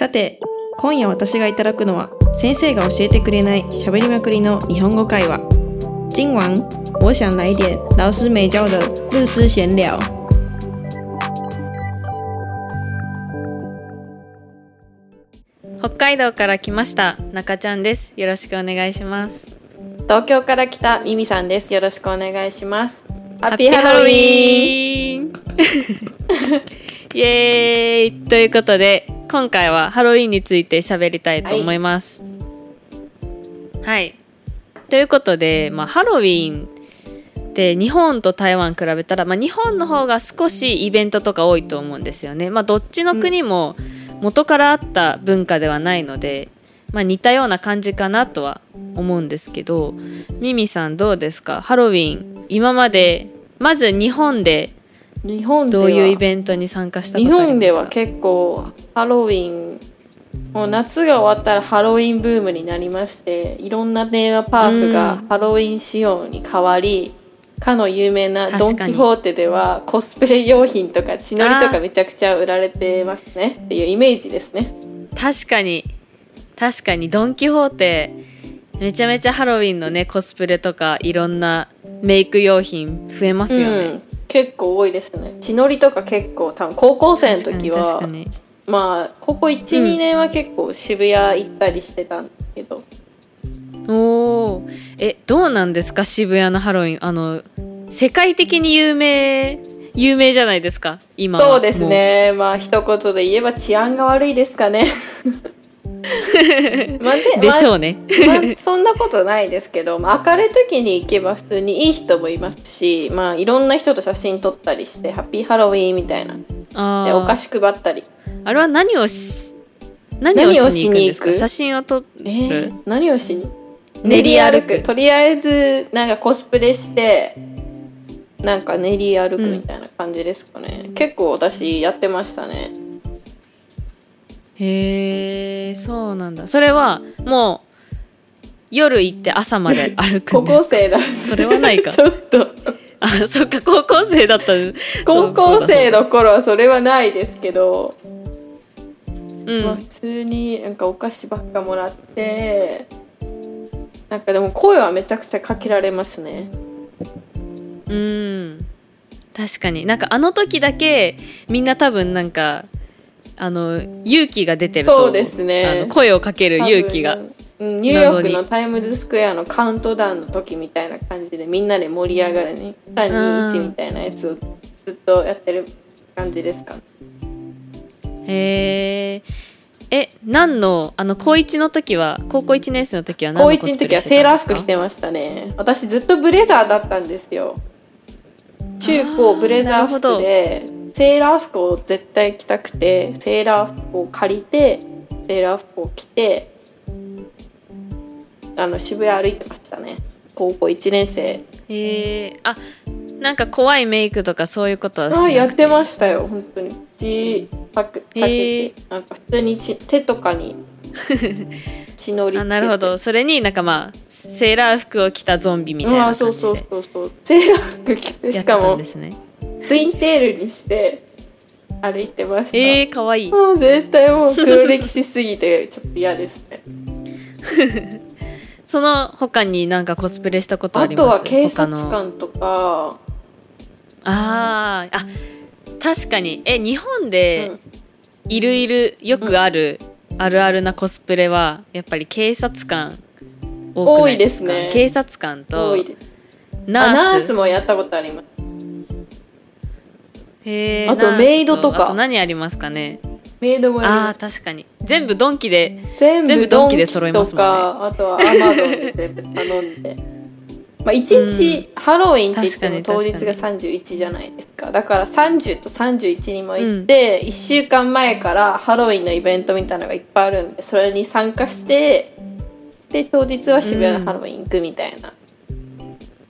さて、今夜私がいただくのは、先生が教えてくれない喋りまくりの日本語会話。今晚、我想来点老师没教的日式闲聊。北海道から来ました中ちゃんですよろしくお願いします東京から来たミミさんです。よろしくお願いします。ハハッピーハロウィンイエーイということで今回はハロウィンについて喋りたいと思います。はい、ということで、まあ、ハロウィンって日本と台湾比べたら、まあ、日本の方が少しイベントとか多いと思うんですよね、まあ、どっちの国も元からあった文化ではないので、まあ、似たような感じかなとは思うんですけどミミさんどうですか？ハロウィン今までまず日本で日本ではどういうイベントに参加したこ日とありますか？本では結構ハロウィンもう夏が終わったらハロウィンブームになりましていろんなテーマパークがハロウィン仕様に変わり、かの有名なドン・キホーテではコスプレ用品とか血のりとかめちゃくちゃ売られてますね。っていうイメージですね。確かに。確かに。ドン・キホーテめちゃめちゃハロウィンのねコスプレとかいろんなメイク用品増えますよね、うん結構多いですね。血のりとか結構多分高校生の時はまあここ12、年は結構渋谷行ったりしてたんですけど。おおえどうなんですか？渋谷のハロウィン。あの世界的に有名有名じゃないですか？今は。そうですね。まあ一言で言えば治安が悪いですかねまあででしょうね、まあまあそんなことないですけど、まあ、明るい時に行けば普通にいい人もいますし、まあ、いろんな人と写真撮ったりしてハッピーハロウィーンみたいな。でお菓子配ったり。あれは何をし何をしに行く写真を撮る、えー、何をしに？練り歩く。とりあえずなんかコスプレしてなんか練り歩くみたいな感じですかね、結構私やってましたねへえそうなんだ。それはもう夜行って朝まで歩く高んです校生だ。それはないか。ちょっと。あそっか高校生だった。高校生の頃はそれはないですけど、うん、まあ、普通になんかお菓子ばっかもらってなんかでも声はめちゃくちゃかけられますね。うん。確かに。なんかあの時だけみんな多分なんかあの勇気が出てると思そうですね。あの声をかける勇気が。ニューヨークのタイムズスクエアのカウントダウンの時みたいな感じでみんなで盛り上がるね。321みたいなやつをずっとやってる感じですかね。へええ何のあの高一の時は高校1年生の時は何高の1の時はセーラー服してまましたね。私ずっとブレザーだったんですよ。中高ブレザー服でセーラー服を絶対着たくてセーラー服を借りてセーラー服を着てあの渋谷歩いてましたね。高校1年生。へえあなんか怖いメイクとかそういうことはしなくあやってましたよ本当に。血パクかけて、へーなんか普通に血手とかに 血のりあなるほど。それになんかまあセーラー服を着たゾンビみたいなあ感じで。そうそうそうそう。セーラー服着てしかもですねツインテールにして歩いてました、えー、かわいい。もう絶対もう黒歴史すぎてちょっと嫌ですね。その他になんかコスプレしたことああります？とは警察官とか。あーあ確かに。え日本でうん。いるいるよくある、あるあるなコスプレはやっぱり警察官多いですね。警察官とナース。あナースもやったことありますあとメイドとか。あと何ありますかね？メイドもああ確かに。全部ドンキで全部ドンキで揃いますもんね。かあとはアマゾンで頼んで。まあ1日、ハロウィンって言っても当日が31じゃないですか。だから30と31にも行って、1週間前からハロウィンのイベントみたいなのがいっぱいあるんでそれに参加してで当日は渋谷のハロウィン行くみたいな、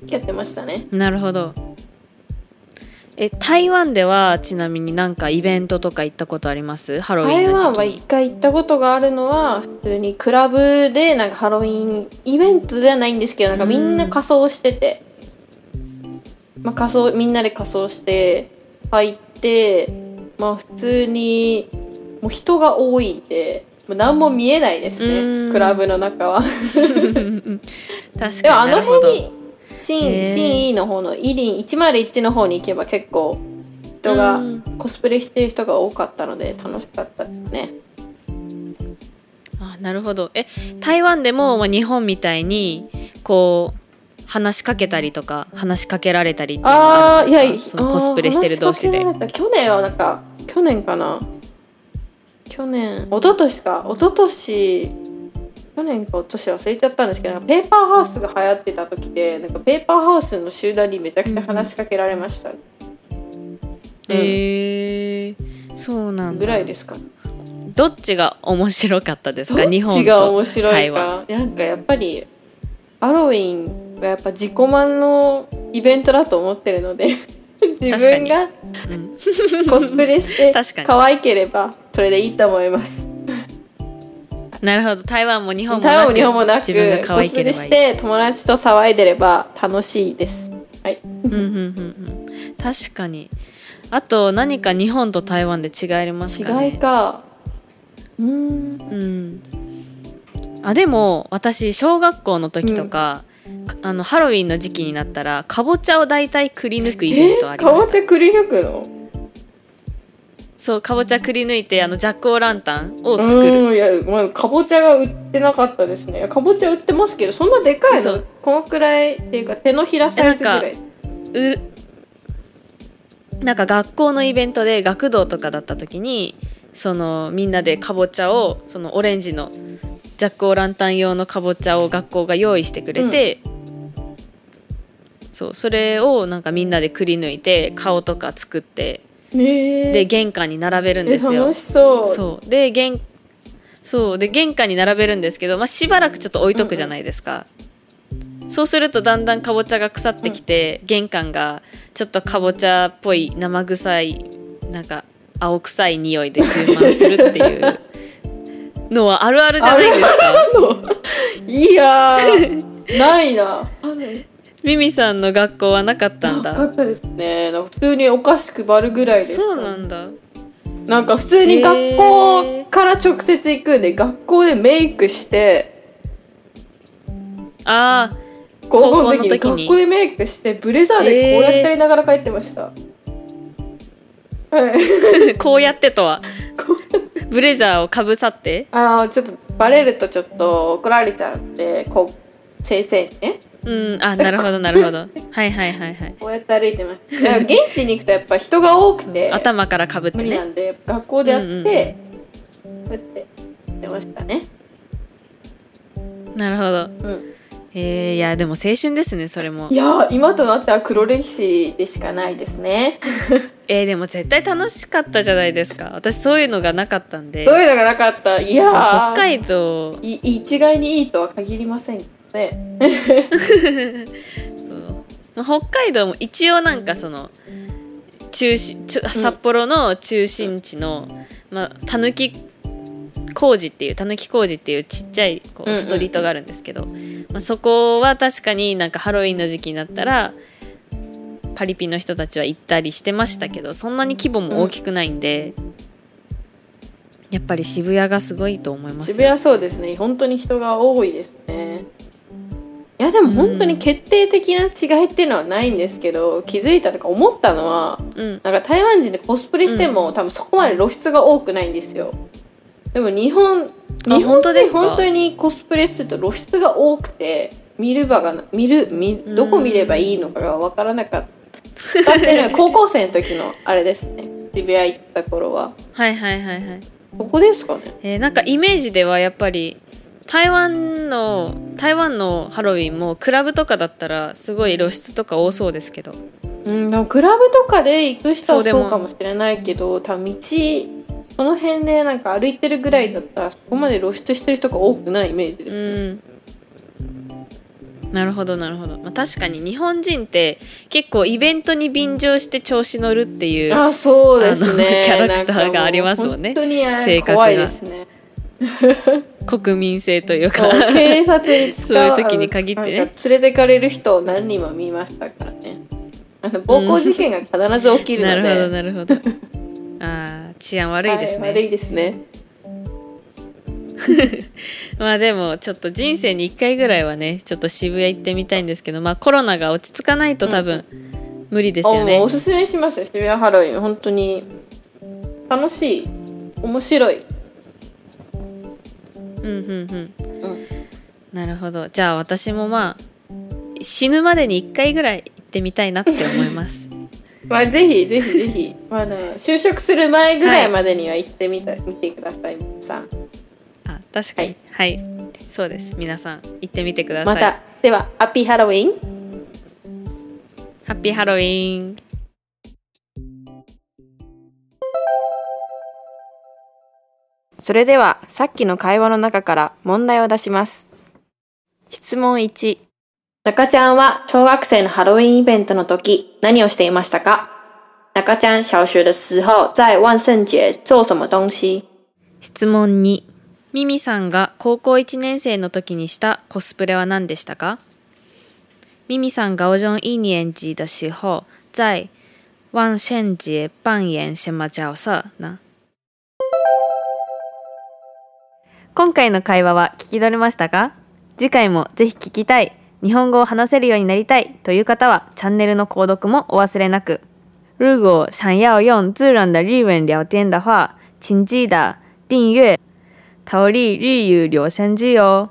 やってましたね。なるほどえ台湾ではちなみになんかイベントとか行ったことあります？ハロウィ台ンの湾は一回行ったことがあるのは普通にクラブでなんかハロウィンイベントではないんですけどなんかみんな仮装してて、まあ、仮装みんなで仮装して入ってまあ普通にもう人が多いんでもう何も見えないですうん。ねクラブの中は。確かに。でもあのなるほど辺に新へー。新 E の方のイリン101の方に行けば結構人がうん。コスプレしてる人が多かったので楽しかったですね。あなるほど。え台湾でも、まあ、日本みたいにこう話しかけたりとか話しかけられたりっていうのがあいやですか？そのコスプレしてる同士で。去年はなんか去年かな？去年一昨年か。一昨年去年か一昨年忘れちゃったんですけどペーパーハウスが流行ってた時でなんかペーパーハウスの集団にめちゃくちゃ話しかけられました、へえそうなんだ。ぐらいですか？どっちが面白かったですか？日本ちが面と白いか？なんかやっぱりハロウィンがやっぱ自己満のイベントだと思ってるので 自分がうん。コスプレして 可愛ければそれでいいと思います なるほど。台湾も日本も台湾も日本もなく自分が可愛ければいい。レして友達と騒いでれば楽しいです。はい。うんうんうんうん。確かに。あと何か日本と台湾で違いありますかね？違いか。うーん。うん。あでも私小学校の時とか、あのハロウィンの時期になったらかぼちゃを大体くり抜くイベントあえかりました。ぼちゃくり抜くの？そうかぼちゃくり抜いてあのジャック・オー・ランタンをう作る。いや、まあ、かぼちゃが売ってなかったですね。かぼちゃ売ってますけどそんなでかいの？このくらいっていうか手のひらサイズぐらい。うなんか学校のイベントで学童とかだった時にそのみんなでかぼちゃをそのオレンジのジャック・オー・ランタン用のかぼちゃを学校が用意してくれて、そうそれをなんかみんなでくり抜いて顔とか作ってで玄関に並べるんえですよ。楽しそう。そう。で玄そう。で玄関に並べるんですけど、まあ、しばらくちょっと置いとくじゃないですか、そうするとだんだんかぼちゃが腐ってきて、玄関がちょっとかぼちゃっぽい生臭いなんか青臭い匂いで充満するっていうのはあるあるじゃないですか。いやー。ないなミミさんの学校はなかったんだ。なかったですね。普通にお菓子配るぐらいですそうなんだ。なんか普通に学校から直接行くんで、学校でメイクしてああ高校の時に学校でメイクしてブレザーでこうやってやりながら帰ってました、はい。こうやってとは？ブレザーをかぶさって？あのちょっとバレるとちょっと怒られちゃうんでこう先生にねうん。あなるほどなるほど。はいはいはいはい。こうやって歩いてましただから現地に行くとやっぱ人が多くて。頭からかぶってね。無理なんで学校でやって、うんうん。こうやってやってましたね。なるほど。うん。えー、いやでも青春ですねそれも。いやー今となっては黒歴史でしかないですね。えー、でも絶対楽しかったじゃないですか。私そういうのがなかったんで。そういうのがなかった？いやー。北海道。い一概にいいとは限りませんね。そう。北海道も一応なんかその中心札幌の中心地の、まあ、たぬき工事っていうたぬき工事っていうちっちゃいこうんううん。ストリートがあるんですけど、まあ、そこは確かになんかハロウィンの時期になったらパリピの人たちは行ったりしてましたけどそんなに規模も大きくないんで、やっぱり渋谷がすごいと思いますよ。渋谷そうですね。本当に人が多いですねいやでも本当に決定的な違いっていうのはないんですけど気づいたとか思ったのはうん。なんか台湾人でコスプレしても、多分そこまで露出が多くないんですよ。でも日本あ日本人本当にコスプレすると露出が多くて見る場がな見る見どこ見ればいいのかが分からなかった。っていうのは高校生の時のあれですね。渋谷行った頃は。はいはいはいはい。ここですかね。えーなんかイメージではやっぱり台湾の台湾のハロウィンもクラブとかだったらすごい露出とか多そうですけど。うんでもクラブとかで行く人はそうかもしれないけど多分道その辺でなんか歩いてるぐらいだったらそこまで露出してる人が多くないイメージです、うん。なるほどなるほど、まあ、確かに日本人って結構イベントに便乗して調子乗るっていうあそうですね。キャラクターがありますもんね。本当に怖いですね国民性というか。警察に使う そういう時に限ってね。連れてかれる人を何人も見ましたからね。あの暴行事件が必ず起きる なるほどので、なるほど。あ治安悪いですね、はい、悪いですね。まあでもちょっと人生に1回ぐらいはねちょっと渋谷行ってみたいんですけどまあコロナが落ち着かないと多分無理ですよね、うん、おすすめしますよ。渋谷ハロウィン。本当に楽しい。面白いうんうんうん、うん、なるほど。じゃあ私もまあ死ぬまでに1回ぐらい行ってみたいなって思います。まあぜひぜひぜひ、まあね、就職する前ぐらいまでには行ってみた、はい、見てください皆さん。あ確かに、はい、はい、そうです。皆さん行ってみてください。また。ではハッピーハロウィンハッピーハロウィンそれではさっきの会話の中から問題を出します。質問1中ちゃんは小学生のハロウィンイベントの時何をしていましたか？中ちゃん小学的时候在万圣节做什么东西？質問2ミミさんが高校1年生の時にしたコスプレは何でしたか？ミミさん高中一年级的时候在万聖节扮演什么角色呢今回の会話は聞き取れましたか？次回もぜひ聞きたい、日本語を話せるようになりたいという方はチャンネルの購読もお忘れなく。如果想要用自然的日文聊天的话，请记得订阅逃离日语留声机哦。